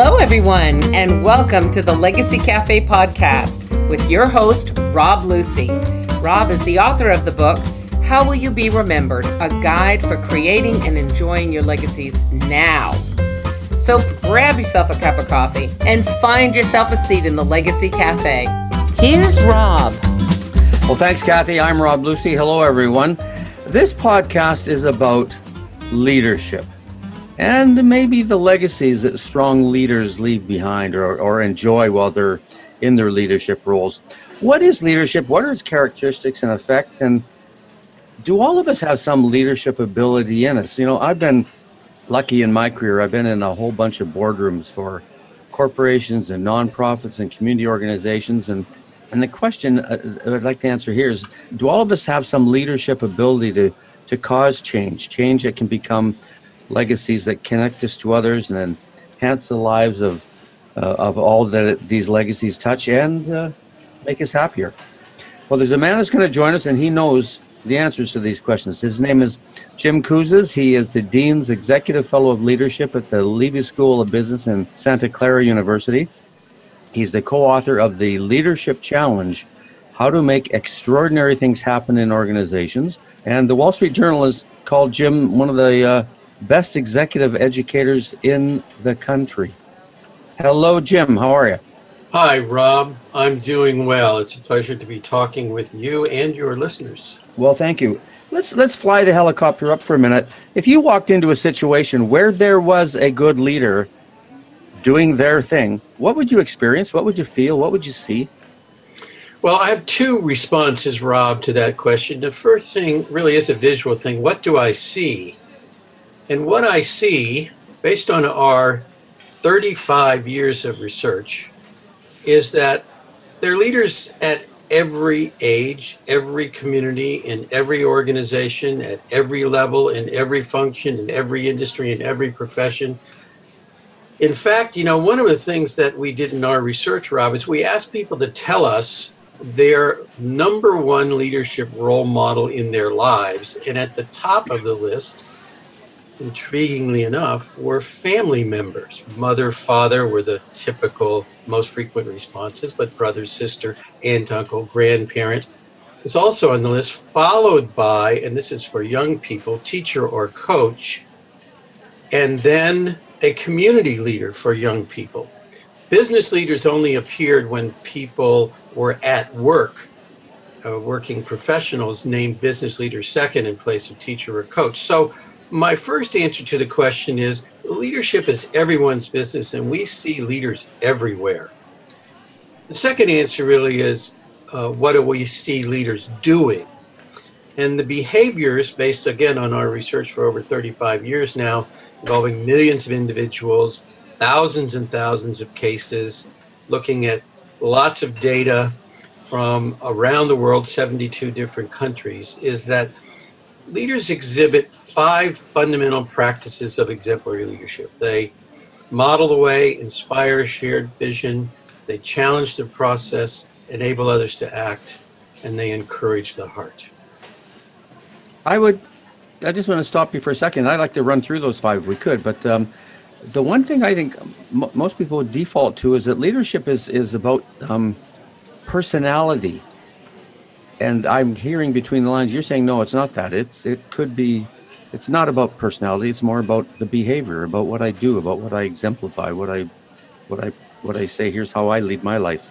Hello, everyone, and welcome to the Legacy Cafe podcast with your host, Rob Lucey. Rob is the author of the book, How Will You Be Remembered? A Guide for Creating and Enjoying Your Legacies Now. So grab yourself a cup of coffee and find yourself a seat in the Legacy Cafe. Here's Rob. Well, thanks, Kathy. I'm Rob Lucey. Hello, everyone. This podcast is about leadership and maybe the legacies that strong leaders leave behind or, or enjoy while they're in their leadership roles. What is leadership? What are its characteristics and effect? And do all of us have some leadership ability in us? You know, I've been lucky in my career. I've been in a whole bunch of boardrooms for corporations and nonprofits and community organizations. And, and the question uh, I'd like to answer here is do all of us have some leadership ability to, to cause change, change that can become legacies that connect us to others and enhance the lives of, uh, of all that these legacies touch and uh, make us happier? Well, there's a man that's going to join us, and he knows the answers to these questions. His name is Jim Kouzes. He is the Dean's Executive Fellow of Leadership at the Leavey School of Business in Santa Clara University. He's the co author of the Leadership Challenge How to Make Extraordinary Things Happen in Organizations. And the Wall Street Journal has called Jim one of the uh, best executive educators in the country. Hello, Jim. How are you? Hi, Rob. I'm doing well. It's a pleasure to be talking with you and your listeners. Well, thank you. Let's let's fly the helicopter up for a minute. If you walked into a situation where there was a good leader doing their thing, what would you experience? What would you feel? What would you see? Well, I have two responses, Rob, to that question. The first thing really is a visual thing. What do I see? And what I see, based on our 35 years of research, is that there are leaders at every age, every community, in every organization, at every level, in every function, in every industry, in every profession. In fact, you know, one of the things that we did in our research, Rob, is we asked people to tell us their number one leadership role model in their lives. And at the top of the list, intriguingly enough, were family members. Mother, father were the typical, most frequent responses, but brother, sister, aunt, uncle, grandparent is also on the list, followed by, and this is for young people, teacher or coach, and then a community leader for young people. Business leaders only appeared when people were at work. Uh, working professionals named business leader second in place of teacher or coach. So my first answer to the question is leadership is everyone's business, and we see leaders everywhere. The second answer really is uh, what do we see leaders doing? And the behaviors, based again on our research for over 35 years now, involving millions of individuals, thousands and thousands of cases, looking at lots of data from around the world, 72 different countries, is that leaders exhibit five fundamental practices of exemplary leadership. They model the way, inspire shared vision, they challenge the process, enable others to act, and they encourage the heart. I would, I just want to stop you for a second. I'd like to run through those five if we could, but um, the one thing I think m- most people default to is that leadership is, is about um, personality and I'm hearing between the lines, you're saying no, it's not that. It's it could be, it's not about personality. It's more about the behavior, about what I do, about what I exemplify, what I, what I, what I say. Here's how I lead my life.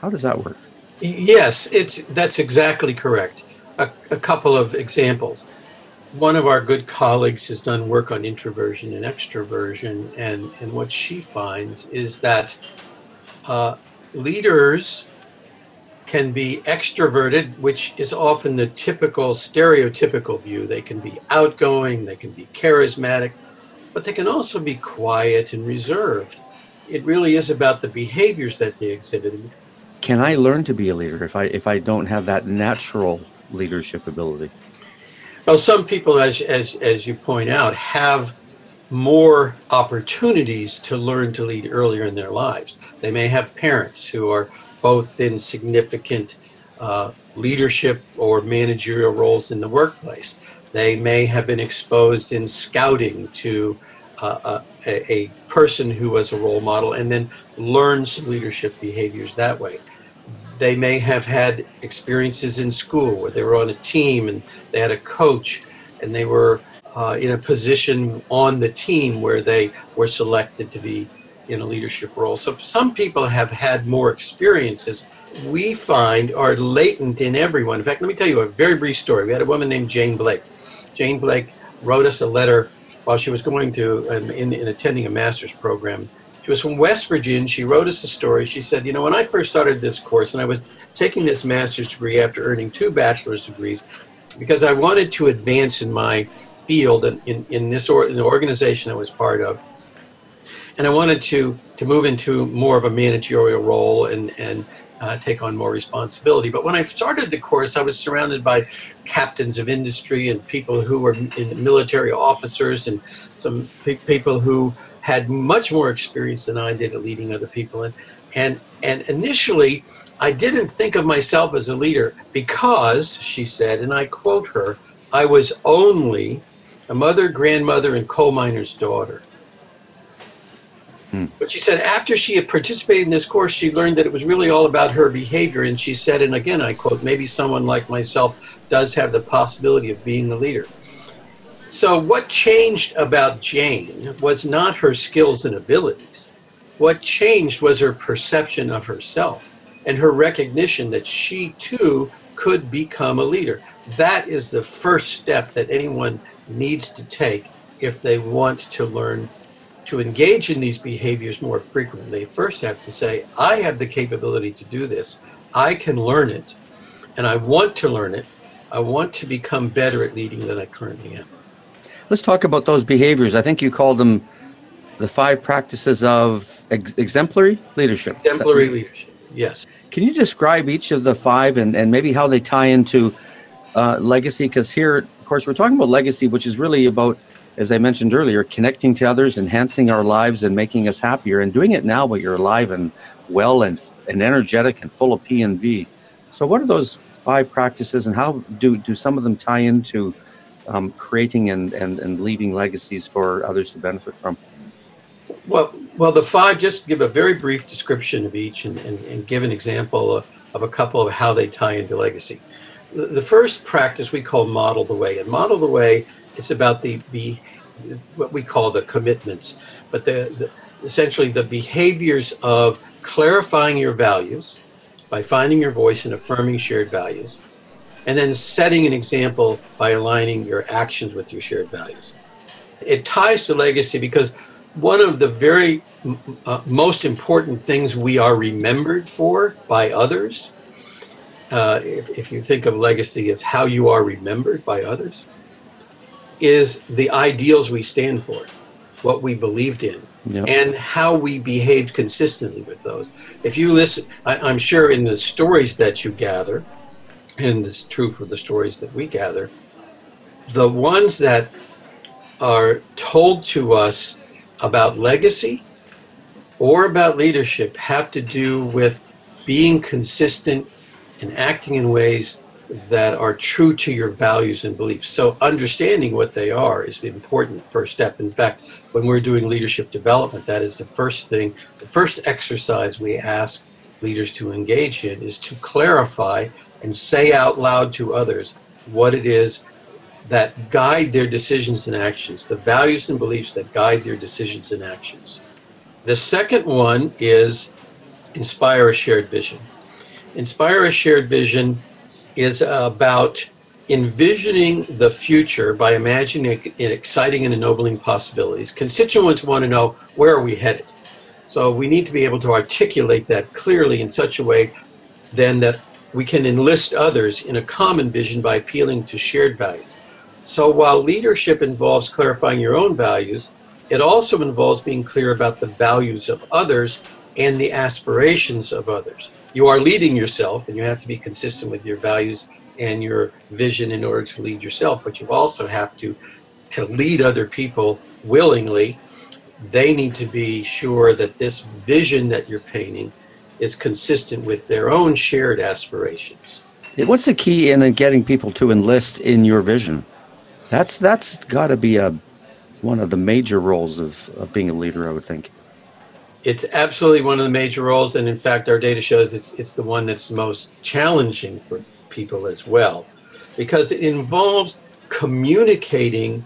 How does that work? Yes, it's that's exactly correct. A, a couple of examples. One of our good colleagues has done work on introversion and extroversion, and and what she finds is that uh, leaders can be extroverted, which is often the typical stereotypical view. They can be outgoing, they can be charismatic, but they can also be quiet and reserved. It really is about the behaviors that they exhibit. Can I learn to be a leader if I if I don't have that natural leadership ability? Well, some people, as as as you point out, have more opportunities to learn to lead earlier in their lives. They may have parents who are both in significant uh, leadership or managerial roles in the workplace. They may have been exposed in scouting to a, a, person who was a role model and then learns leadership behaviors that way. They may have had experiences in school where they were on a team and they had a coach and they were uh, in a position on the team where they were selected to be in a leadership role. So some people have had more experiences we find are latent in everyone. In fact, let me tell you a very brief story. We had a woman named Jane Blake. Jane Blake wrote us a letter while she was going to um, in, in attending a master's program. She was from West Virginia. She wrote us a story. She said, "You know, when I first started this course, and I was taking this master's degree after earning two bachelor's degrees, because I wanted to advance in my field and in, in this or, in the organization I was part of, and I wanted to to move into more of a managerial role and and uh, take on more responsibility. But when I started the course, I was surrounded by captains of industry and people who were in military officers and some pe- people who had much more experience than I did at leading other people. And, and, and initially, I didn't think of myself as a leader because, she said, and I quote her, I was only a mother, grandmother, and coal miner's daughter. Hmm. But she said after she had participated in this course, she learned that it was really all about her behavior. And she said, and again, I quote, maybe someone like myself does have the possibility of being a leader. So, what changed about Jane was not her skills and abilities. What changed was her perception of herself and her recognition that she too could become a leader. That is the first step that anyone needs to take if they want to learn to engage in these behaviors more frequently, first have to say, I have the capability to do this. I can learn it, and I want to learn it. I want to become better at leading than I currently am. Let's talk about those behaviors. I think you called them the five practices of ex- exemplary leadership. Exemplary leadership, yes. Can you describe each of the five and, and maybe how they tie into uh, legacy? Because here, of course, we're talking about legacy, which is really about as I mentioned earlier, connecting to others, enhancing our lives, and making us happier, and doing it now while you're alive and well and, and energetic and full of P and V. So, what are those five practices, and how do, do some of them tie into um, creating and, and, and leaving legacies for others to benefit from? Well, well, the five, just give a very brief description of each and, and, and give an example of, of, a couple of how they tie into legacy. The, the first practice we call model the way, and model the way it's about the, the what we call the commitments, but the, the essentially the behaviors of clarifying your values by finding your voice and affirming shared values, and then setting an example by aligning your actions with your shared values. It ties to legacy because one of the very uh, most important things we are remembered for by others, uh, if, if you think of legacy as how you are remembered by others, is the ideals we stand for, what we believed in, yep. and how we behaved consistently with those. If you listen, I, am sure in the stories that you gather, and it's true for the stories that we gather, the ones that are told to us about legacy or about leadership have to do with being consistent and acting in ways that are true to your values and beliefs. So, understanding what they are is the important first step. In fact, when we're doing leadership development, that is the first thing, the first exercise we ask leaders to engage in is to clarify and say out loud to others what it is that guide their decisions and actions, the values and beliefs that guide their decisions and actions. The second one is inspire a shared vision. Inspire a shared vision is about envisioning the future by imagining exciting and ennobling possibilities. Constituents want to know where are we headed. So we need to be able to articulate that clearly in such a way then that we can enlist others in a common vision by appealing to shared values. So while leadership involves clarifying your own values, it also involves being clear about the values of others and the aspirations of others you are leading yourself and you have to be consistent with your values and your vision in order to lead yourself but you also have to to lead other people willingly. They need to be sure that this vision that you're painting is consistent with their own shared aspirations. What's the key in getting people to enlist in your vision? That's that's got to be a one of the major roles of, of being a leader, I would think. It's absolutely one of the major roles, and in fact, our data shows it's it's the one that's most challenging for people as well, because it involves communicating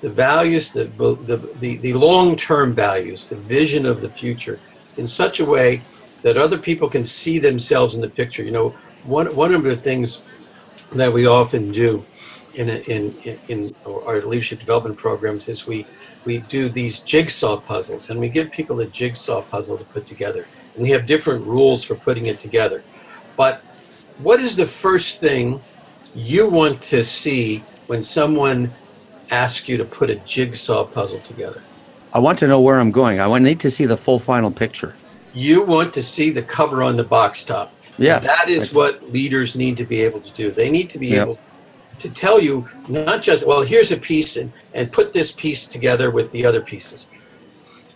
the values, the the the, the long term values, the vision of the future, in such a way that other people can see themselves in the picture. You know, one one of the things that we often do in in in our leadership development programs is we we do these jigsaw puzzles and we give people a jigsaw puzzle to put together. And we have different rules for putting it together. But what is the first thing you want to see when someone asks you to put a jigsaw puzzle together? I want to know where i'm going. I need to see the full final picture. You want to see the cover on the box top. Yeah. And that is what leaders need to be able to do. They need to be yep. able to tell you not just well here's a piece and, and put this piece together with the other pieces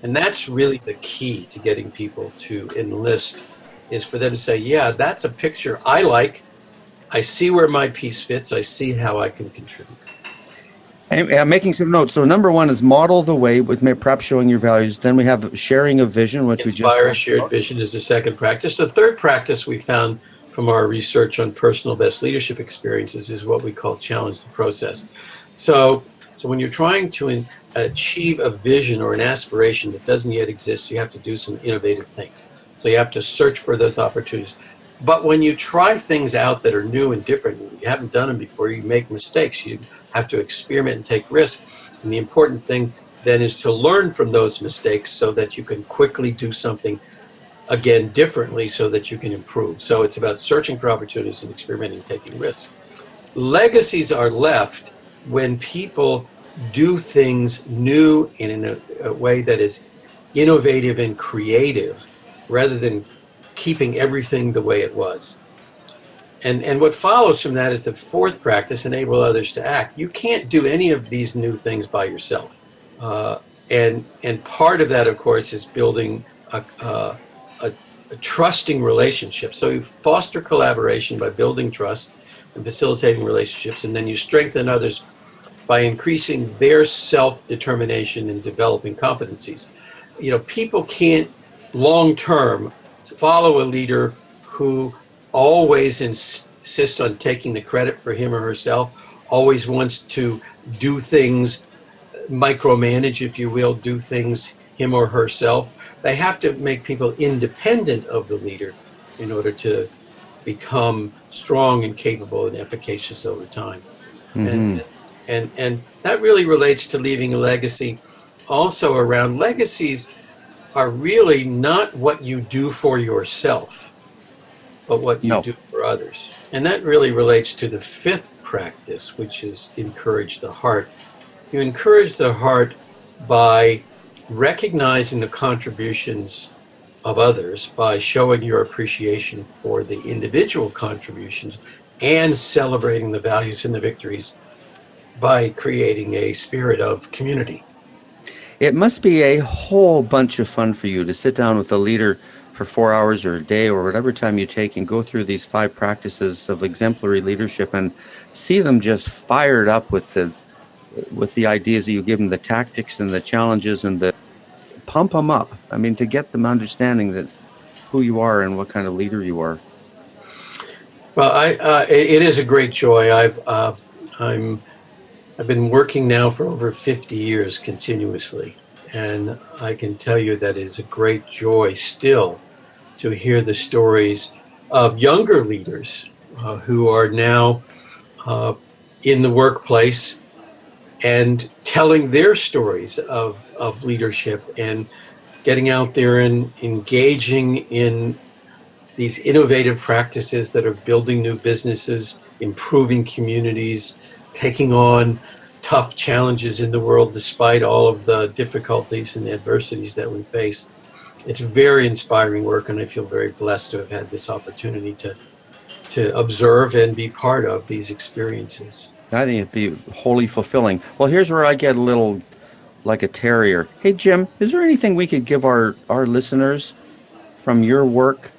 and that's really the key to getting people to enlist is for them to say yeah that's a picture i like i see where my piece fits i see how i can contribute I'm making some notes. So number one is model the way with perhaps showing your values. Then we have sharing a vision, which Inspire we just Inspire shared vision is the second practice. The third practice we found from our research on personal best leadership experiences is what we call challenge the process. So, so when you're trying to in, achieve a vision or an aspiration that doesn't yet exist, you have to do some innovative things. So you have to search for those opportunities. But when you try things out that are new and different, you haven't done them before, you make mistakes. You have to experiment and take risks. And the important thing then is to learn from those mistakes so that you can quickly do something again differently so that you can improve. So it's about searching for opportunities and experimenting, taking risks. Legacies are left when people do things new in a, a way that is innovative and creative rather than keeping everything the way it was. And, and what follows from that is the fourth practice enable others to act. You can't do any of these new things by yourself. Uh, and, and part of that, of course, is building a, uh, trusting relationship. So you foster collaboration by building trust and facilitating relationships, and then you strengthen others by increasing their self determination and developing competencies. You know, people can't long term follow a leader who always insists on taking the credit for him or herself, always wants to do things, micromanage, if you will, do things him or herself they have to make people independent of the leader in order to become strong and capable and efficacious over time. Mm-hmm. And, and, and that really relates to leaving a legacy also around legacies are really not what you do for yourself, but what you no. do for others. And that really relates to the fifth practice, which is encourage the heart. You encourage the heart by recognizing the contributions of others by showing your appreciation for the individual contributions and celebrating the values and the victories by creating a spirit of community. It must be a whole bunch of fun for you to sit down with a leader for four hours or a day or whatever time you take and go through these five practices of exemplary leadership and see them just fired up with the with the ideas that you give them, the tactics and the challenges and the pump them up. I mean, to get them understanding that who you are and what kind of leader you are. Well, I uh, it is a great joy. I've uh, I'm I've been working now for over 50 years continuously, and I can tell you that it is a great joy still to hear the stories of younger leaders uh, who are now uh, in the workplace and telling their stories of, of leadership and getting out there and engaging in these innovative practices that are building new businesses, improving communities, taking on tough challenges in the world despite all of the difficulties and adversities that we face. It's very inspiring work, and I feel very blessed to have had this opportunity to, to observe and be part of these experiences. I think it'd be wholly fulfilling. Well, here's where I get a little like a terrier. Hey, Jim, is there anything we could give our, our listeners from your work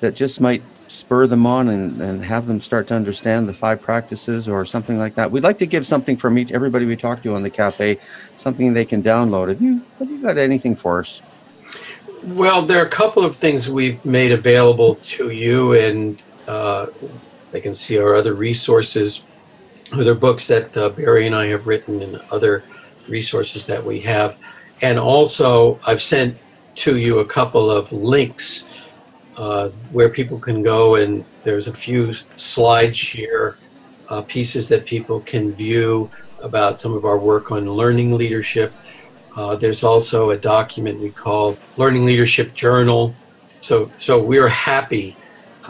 that just might spur them on and, and have them start to understand the five practices or something like that. We'd like to give something from each everybody we talk to on the cafe, something they can download. Have you have you got anything for us? Well, there are a couple of things we've made available to you, and uh, they can see our other resources, other books that uh, Barry and I have written, and other resources that we have. And also, I've sent to you a couple of links uh, where people can go, and there's a few slide share uh, pieces that people can view about some of our work on learning leadership. Uh, there's also a document we call Learning Leadership Journal. So, so we're happy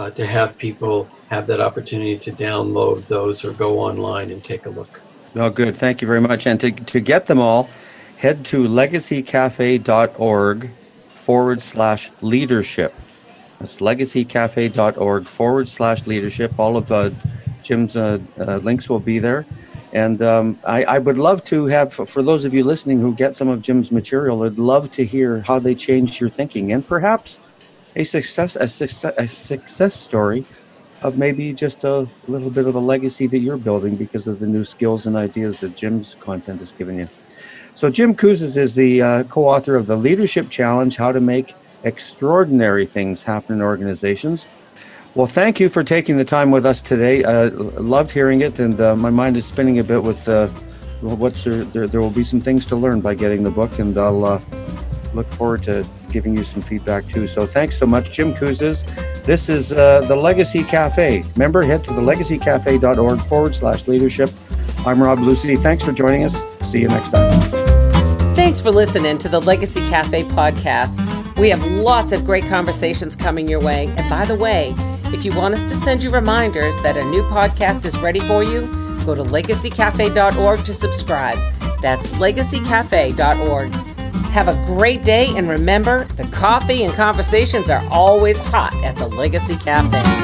uh, to have people have that opportunity to download those or go online and take a look. Oh, good. Thank you very much. And to, to get them all, head to legacycafe.org forward slash leadership. That's legacycafe.org forward slash leadership. All of uh, Jim's uh, uh, links will be there. And um, I, I, would love to have, for those of you listening who get some of Jim's material, I'd love to hear how they changed your thinking and perhaps a success, a success, a success story of maybe just a little bit of a legacy that you're building because of the new skills and ideas that Jim's content has given you. So Jim Kouzes is the uh, co-author of the Leadership Challenge: How to Make Extraordinary Things Happen in Organizations. Well, thank you for taking the time with us today. Uh, loved hearing it, and uh, my mind is spinning a bit with uh, what's there, there, there. will be some things to learn by getting the book, and I'll uh, look forward to giving you some feedback too. So thanks so much, Jim Kouzes. This is uh, the Legacy Cafe. Remember, head to the legacycafe.org forward slash leadership. I'm Rob Lucey. Thanks for joining us. See you next time. Thanks for listening to the Legacy Cafe podcast. We have lots of great conversations coming your way. And by the way, if you want us to send you reminders that a new podcast is ready for you, go to legacycafe.org to subscribe. That's legacycafe.org. Have a great day, and remember the coffee and conversations are always hot at the Legacy Cafe.